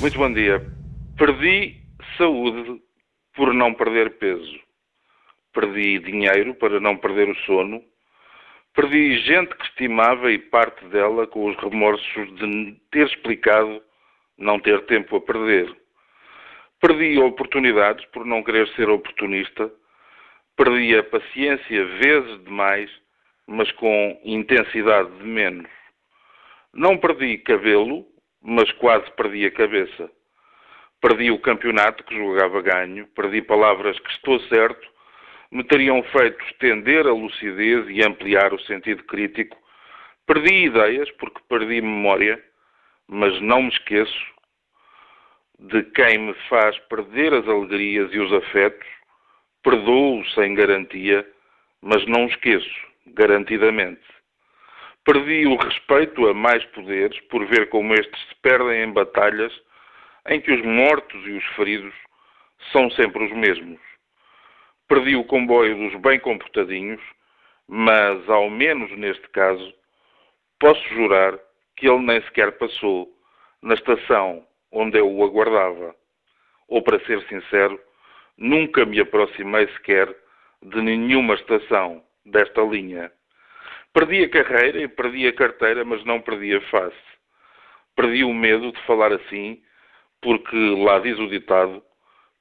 Muito bom dia. Perdi saúde por não perder peso. Perdi dinheiro para não perder o sono. Perdi gente que estimava e parte dela com os remorsos de ter explicado não ter tempo a perder. Perdi oportunidades por não querer ser oportunista. Perdi a paciência vezes demais, mas com intensidade de menos. Não perdi cabelo, mas quase perdi a cabeça. Perdi o campeonato que jogava ganho, perdi palavras que estou certo me teriam feito estender a lucidez e ampliar o sentido crítico. Perdi ideias porque perdi memória, mas não me esqueço de quem me faz perder as alegrias e os afetos. Perdoo sem garantia, mas não esqueço, garantidamente. Perdi o respeito a mais poderes por ver como estes se perdem em batalhas em que os mortos e os feridos são sempre os mesmos. Perdi o comboio dos bem comportadinhos, mas, ao menos neste caso, posso jurar que ele nem sequer passou na estação onde eu o aguardava. Ou, para ser sincero, nunca me aproximei sequer de nenhuma estação desta linha. Perdi a carreira e perdi a carteira, mas não perdi a face. Perdi o medo de falar assim, porque lá diz o ditado: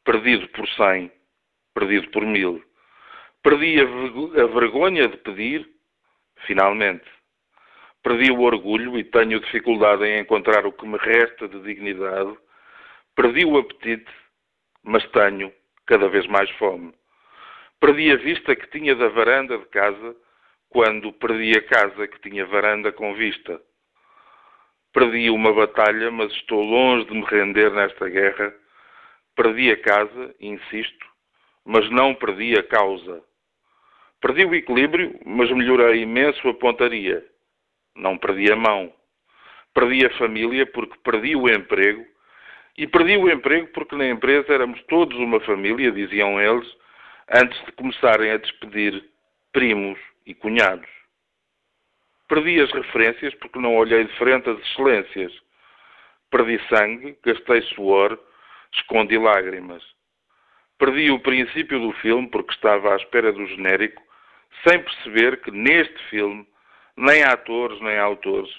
perdido por cem, perdido por mil. Perdi a, vergonha de pedir, finalmente. Perdi o orgulho e tenho dificuldade em encontrar o que me resta de dignidade. Perdi o apetite, mas tenho cada vez mais fome. Perdi a vista que tinha da varanda de casa quando perdi a casa que tinha varanda com vista. Perdi uma batalha, mas estou longe de me render nesta guerra. Perdi a casa, insisto, mas não perdi a causa. Perdi o equilíbrio, mas melhorei imenso a pontaria. Não perdi a mão. Perdi a família porque perdi o emprego. E perdi o emprego porque na empresa éramos todos uma família, diziam eles, antes de começarem a despedir primos e cunhados. Perdi as referências porque não olhei de frente as excelências. Perdi sangue, gastei suor, escondi lágrimas. Perdi o princípio do filme porque estava à espera do genérico, sem perceber que neste filme nem atores nem autores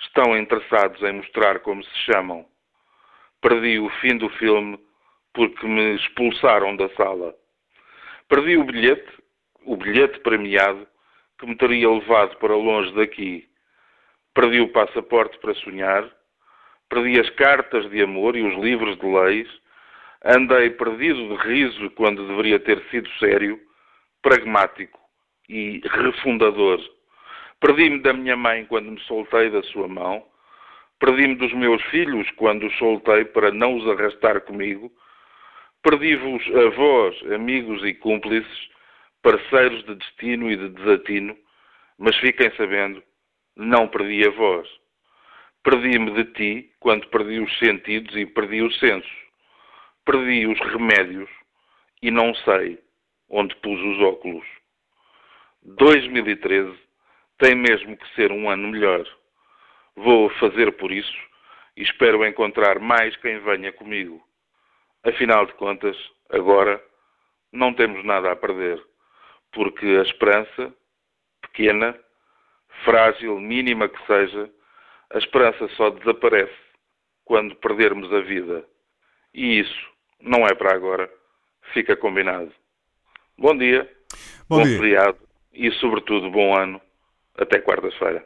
estão interessados em mostrar como se chamam. Perdi o fim do filme porque me expulsaram da sala. Perdi o bilhete, o bilhete premiado, que me teria levado para longe daqui. Perdi o passaporte para sonhar, perdi as cartas de amor e os livros de leis, andei perdido de riso quando deveria ter sido sério, pragmático e refundador. Perdi-me da minha mãe quando me soltei da sua mão, perdi-me dos meus filhos quando os soltei para não os arrastar comigo, perdi-vos avós, amigos e cúmplices parceiros de destino e de desatino, mas fiquem sabendo, não perdi a voz. Perdi-me de ti quando perdi os sentidos e perdi o senso. Perdi os remédios e não sei onde pus os óculos. 2013 tem mesmo que ser um ano melhor. Vou fazer por isso e espero encontrar mais quem venha comigo. Afinal de contas, agora não temos nada a perder porque a esperança, pequena, frágil, mínima que seja, a esperança só desaparece quando perdermos a vida. E isso não é para agora. Fica combinado. Bom dia, bom, bom dia. feriado e, sobretudo, bom ano. Até quarta-feira.